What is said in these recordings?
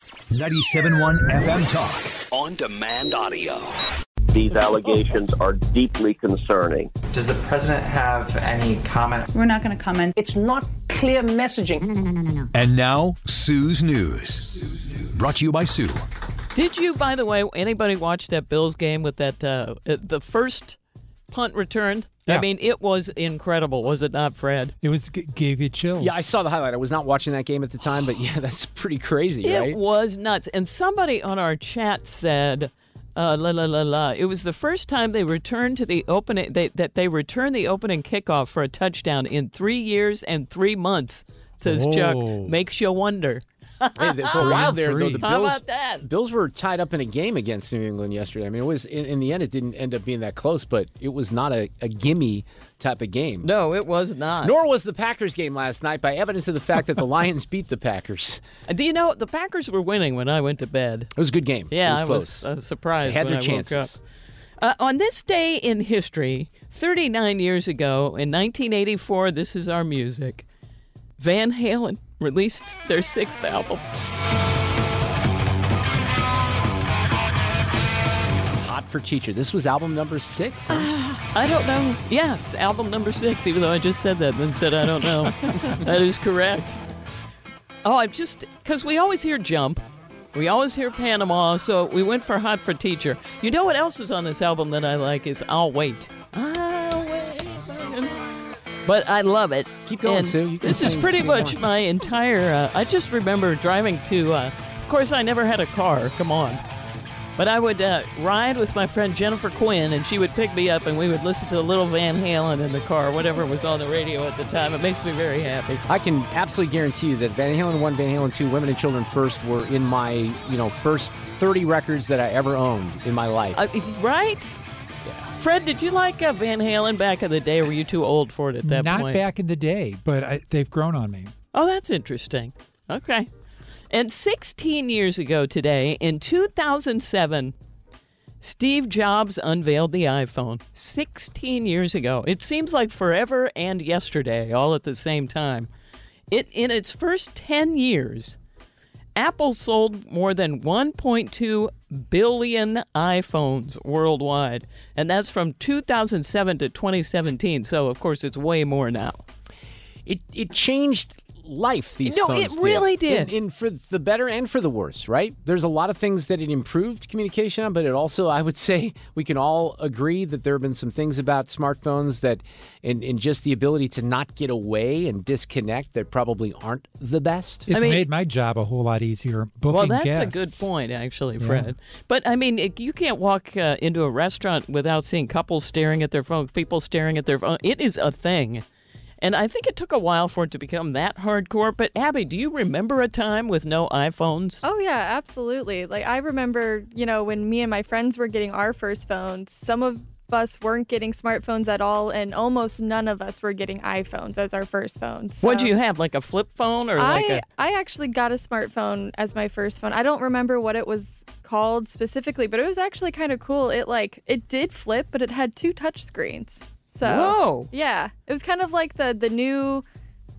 97.1 FM Talk. On demand audio. These allegations are deeply concerning. Does the president have any comment? We're not going to comment. It's not clear messaging. And now, Sue's News. Brought to you by Sue. Did you, by the way, anybody watch that Bills game with that uh, uh, the first punt return? I mean, it was incredible, was it not, Fred? It was g- gave you chills. Yeah, I saw the highlight. I was not watching that game at the time, but yeah, that's pretty crazy, It right? was nuts. And somebody on our chat said, uh, la la la la. It was the first time they returned to the opening they, that they returned the opening kickoff for a touchdown in three years and three months. Says Chuck, makes you wonder. Hey, for a while there, though, the How Bills, about that? Bills were tied up in a game against New England yesterday. I mean, it was in, in the end, it didn't end up being that close, but it was not a, a gimme type of game. No, it was not. Nor was the Packers game last night by evidence of the fact that the Lions beat the Packers. Uh, Do you know the Packers were winning when I went to bed? It was a good game. Yeah, it was I was uh, surprised They had when their I woke chances. up. Uh, on this day in history, 39 years ago, in 1984, this is our music. Van Halen released their sixth album. Hot for Teacher. This was album number six. I don't know. Yes, album number six, even though I just said that and then said I don't know. that is correct. Oh, I'm just, because we always hear Jump. We always hear Panama, so we went for Hot for Teacher. You know what else is on this album that I like is I'll Wait. I'll wait. But I love it. Keep going, And Sue. You can this is pretty much more. my entire. Uh, I just remember driving to. Uh, of course, I never had a car. Come on. But I would uh, ride with my friend Jennifer Quinn, and she would pick me up, and we would listen to a little Van Halen in the car, whatever was on the radio at the time. It makes me very happy. I can absolutely guarantee you that Van Halen 1, Van Halen 2, Women and Children First were in my, you know, first 30 records that I ever owned in my life. Uh, right? Fred, did you like uh, Van Halen back in the day? Or were you too old for it at that Not point? back in the day, but I, they've grown on me. Oh, that's interesting. Okay. And 16 years ago today, in 2007, Steve Jobs unveiled the iPhone. 16 years ago. It seems like forever and yesterday, all at the same time. It, in its first 10 years, Apple sold more than 1.2 billion iPhones worldwide. And that's from 2007 to 2017. So, of course, it's way more now. it it changed life these No, phones it really did. did. In, in for the better and for the worse right there's a lot of things that it improved communication on but it also i would say we can all agree that there have been some things about smartphones that and, and just the ability to not get away and disconnect that probably aren't the best It's made my job a whole lot easier. Booking Well, that's a good point, actually, Yeah. Fred. But I mean, it, you can't walk uh, into a restaurant without seeing couples staring at their phone, people staring at their phone. It is a thing. And I think it took a while for it to become that hardcore. But Abby, do you remember a time with no iPhones? Oh yeah, absolutely. Like I remember, you know, when me and my friends were getting our first phones, some of us weren't getting smartphones at all and almost none of us were getting iPhones as our first phones. So What do you have, like a flip phone or I like a? I actually got a smartphone as my first phone. I don't remember what it was called specifically, but it was actually kind of cool. It like it did flip, but it had two touch screens. So Whoa. Yeah. It was kind of like the the new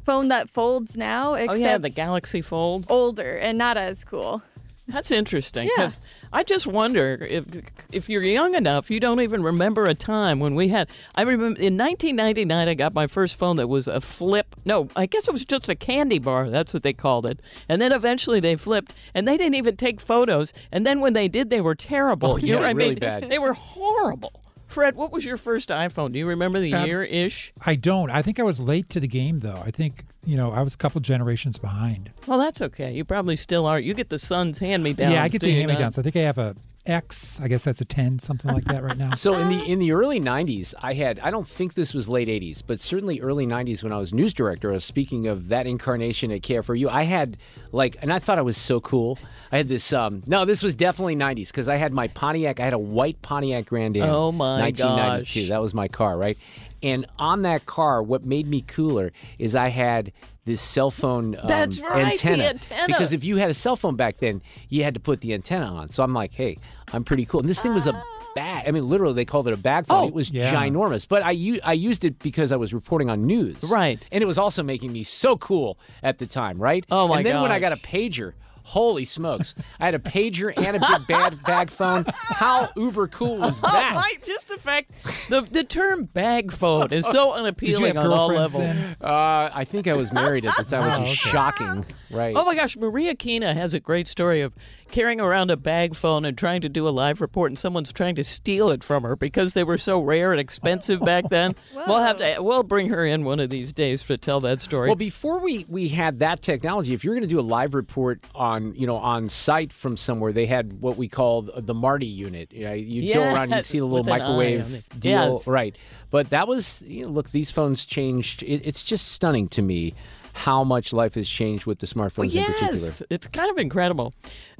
phone that folds now, Oh yeah, the Galaxy Fold. older and not as cool. That's interesting because I just wonder if if you're young enough, you don't even remember a time when we had. I remember in 1999, I got my first phone that was a flip. No, I guess it was just a candy bar. That's what they called it. And then eventually they flipped, and they didn't even take photos. And then when they did, they were terrible. Oh, You know yeah, what I really mean? bad. They were horrible. Fred, what was your first iPhone? Do you remember the Um, year ish? I don't. I think I was late to the game, though. I think, you know, I was a couple generations behind. Well, that's okay. You probably still are. You get the son's hand me downs. yeah, I get the hand me downs. I think I have a X. I guess that's a 10, something like that right now. So in the in the early '90s, I had I don't think this was late '80s, but certainly early '90s when I was news director. I was speaking of that incarnation at KFRU. I had like, and I thought I was so cool. I had this. Um, no, this was definitely '90s because I had my Pontiac. I had a white Pontiac Grand Am. Oh, my 1992. gosh. That was my car, right? And on that car, what made me cooler is I had this cell phone um, That's right, the antenna. antenna. Because if you had a cell phone back then, you had to put the antenna on. So I'm like, hey, I'm pretty cool. And this thing was a bag. I mean, literally, they called it a bag phone. Oh, it was yeah. ginormous. But I, u- I used it because I was reporting on news. Right. And it was also making me so cool at the time, right? Oh, my And then when I got a pager, holy smokes, I had a pager and a big bad bag phone. How uber cool was that? Oh, right, just the fact the the term bag phone is so unappealing on all levels. Uh, I think I was married at the time, which Oh, is okay. shocking, right? Oh my gosh, Maria Kina has a great story of carrying around a bag phone and trying to do a live report, and someone's trying to steal it from her because they were so rare and expensive back then. We'll have to we'll bring her in one of these days to tell that story. Well, before we, we had that technology, if you're going to do a live report on you know on site from somewhere, they had what we called the Marti unit. You know, you'd go around, and you'd see the little with an eye on microwave deal, Yes. right? But that was you know, look, these phones changed. It, it's just stunning to me how much life has changed with the smartphones in particular. yes, it's kind of incredible.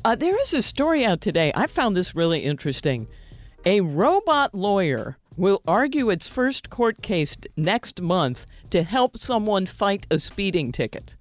Uh, there is a story out today. I found this really interesting. A robot lawyer will argue its first court case next month to help someone fight a speeding ticket.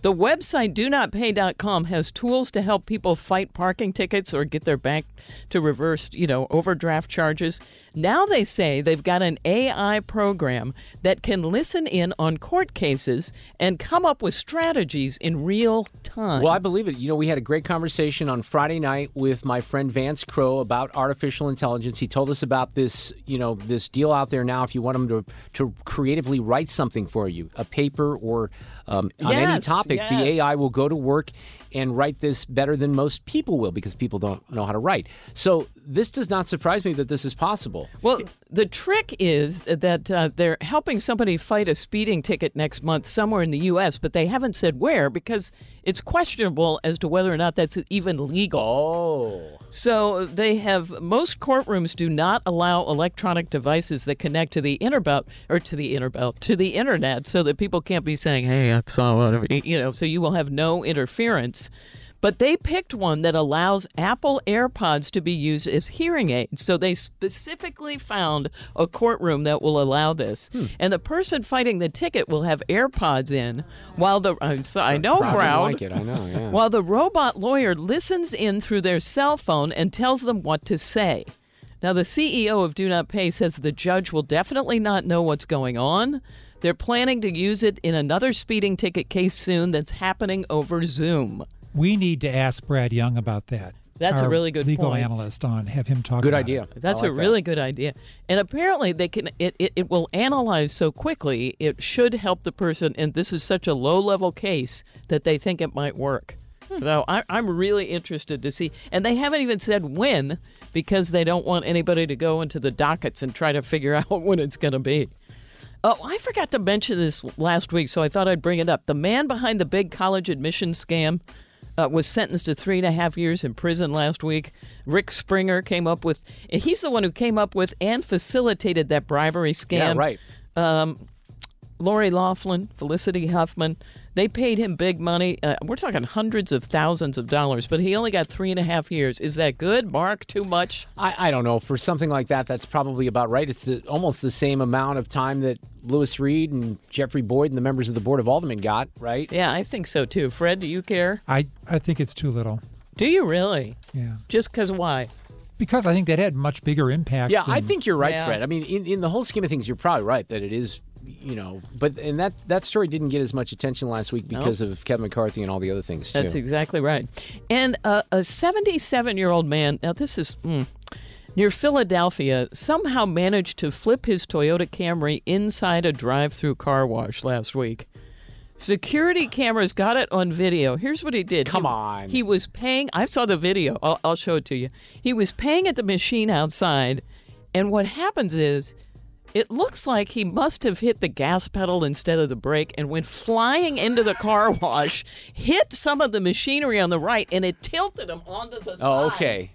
The website donotpay.com has tools to help people fight parking tickets or get their bank to reverse, you know, overdraft charges. Now they say they've got an AI program that can listen in on court cases and come up with strategies in real time. Well, I believe it. You know, we had a great conversation on Friday night with my friend Vance Crow about artificial intelligence. He told us about this, you know, this deal out there now. If you want him to to creatively write something for you, a paper or um, on any Yes, topic, the. AI will go to work and write this better than most people will because people don't know how to write. So this does not surprise me that this is possible. Well, the trick is that uh, they're helping somebody fight a speeding ticket next month somewhere in the U.S., but they haven't said where because it's questionable as to whether or not that's even legal. Oh. So they have most courtrooms do not allow electronic devices that connect to the inner interbelt or to the interbelt to the internet, so that people can't be saying, "Hey, I saw whatever," you know. So you will have no interference. But they picked one that allows Apple AirPods to be used as hearing aids. So they specifically found a courtroom that will allow this. Hmm. And the person fighting the ticket will have AirPods in while the I'm so- I know crowd like it. I know. Yeah. while the robot lawyer listens in through their cell phone and tells them what to say. Now, the CEO of Do Not Pay says the judge will definitely not know what's going on. They're planning to use it in another speeding ticket case soon that's happening over Zoom. We need to ask Brad Young about that. That's a really good legal point. analyst on. Have him talk. Good about idea. it. That's I a like that. really good idea. And apparently, they can it, it, it will analyze so quickly. It should help the person. And this is such a low level case that they think it might work. Hmm. So I, I'm really interested to see. And they haven't even said when because they don't want anybody to go into the dockets and try to figure out when it's going to be. Oh, I forgot to mention this last week, so I thought I'd bring it up. The man behind the big college admission scam uh, was sentenced to three and a half years in prison last week. Rick Springer came up with, he's the one who came up with and facilitated that bribery scam. yeah. Right. Um, Lori Loughlin, Felicity Huffman, they paid him big money. Uh, we're talking hundreds of thousands of dollars, but he only got three and a half years. Is that good, Mark? Too much? I, I don't know. For something like that, that's probably about right. It's the, almost the same amount of time that Lewis Reed and Jeffrey Boyd and the members of the Board of Aldermen got, right? Yeah, I think so too. Fred, do you care? I I think it's too little. Do you really? Yeah. Just because why? Because I think that had much bigger impact. Yeah, I think you're right, Yeah. Fred. I mean, in, in the whole scheme of things, you're probably right that it is you know, but and that that story didn't get as much attention last week Nope. because of Kevin McCarthy and all the other things too. That's exactly right. And uh, a 77 year old man, now this is mm, near Philadelphia, somehow managed to flip his Toyota Camry inside a drive through car wash last week. Security cameras got it on video. Here's what he did. Come He- on. He was paying, I saw the video. I'll, I'll show it to you. He was paying at the machine outside. And what happens is, it looks like he must have hit the gas pedal instead of the brake and went flying into the car wash, hit some of the machinery on the right, and it tilted him onto the side. Oh, okay.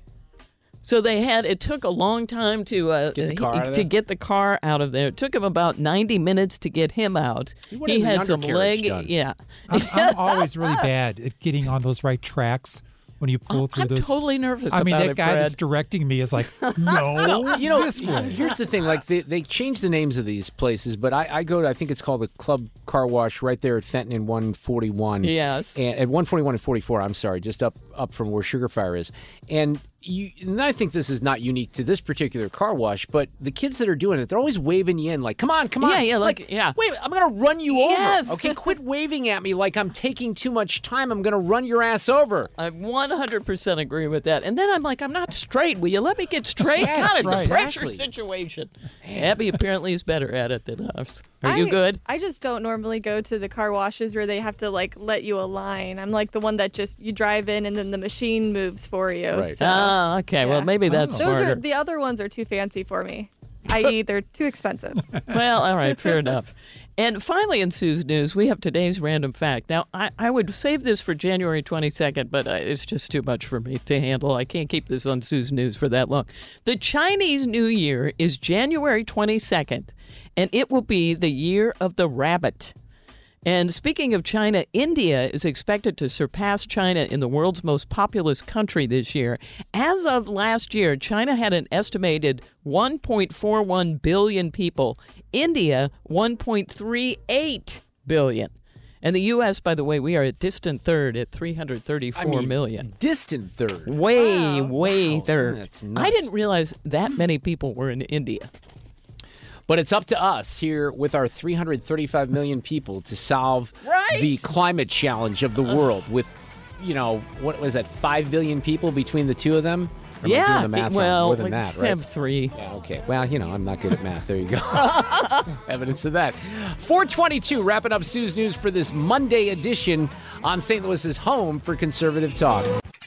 So they had. It took a long time to uh, Get the car out of to there? get the car out of there. It took him about ninety minutes to get him out. He wanted had some leg. done. Yeah, I'm, I'm always really bad at getting on those right tracks when you pull oh, through I'm those. totally nervous I mean, about that it, guy that's directing me is like, no, No, you know, this way. here's the thing. Like they, they changed the names of these places, but I, I go to I think it's called the Club Car Wash right there at Fenton and 141. Yes. and at 141 and 44. I'm sorry, just up up from where Sugarfire is. And you, and I think this is not unique to this particular car wash, but the kids that are doing it, they're always waving you in, like, "Come on, come on!" Yeah, yeah, like- yeah. Wait, I'm gonna run you Yes. over. Okay, quit waving at me like I'm taking too much time. I'm gonna run your ass over. I 100% agree with that. And then I'm like, I'm not straight. Will you let me get straight? Yes, God, it's right. a pressure Exactly. situation. Abby apparently is better at it than us. Are you I- good? I just don't normally go to the car washes where they have to like let you align. I'm like the one that just you drive in and then the machine moves for you. Right. So Ah, okay. Well, maybe that's those smarter. are the other ones are too fancy for me. I.e., they're too expensive. well, all right, fair enough. And finally, in Sue's news, we have today's random fact. Now, I, I would save this for January 22nd, but uh, it's just too much for me to handle. I can't keep this on Sue's news for that long. The Chinese New Year is January 22nd, and it will be the year of the rabbit. And speaking of China, India is expected to surpass China in the world's most populous country this year. As of last year, China had an estimated 1.41 billion people, India 1.38 billion. And the U.S., by the way, we are a distant third at three hundred thirty-four I million. Distant third. Way, way Wow, third. I didn't realize that many people were in India. But it's up to us here with our 335 million people to solve Right. the climate challenge of the world with, you know, what was that, 5 billion people between the two of them? Or yeah, doing the math well, more than like that, right? three. Yeah, okay. Well, you know, I'm not good at math. There you go. Evidence of that. 422, wrapping up Sue's News for this Monday edition on St. Louis's home for conservative talk.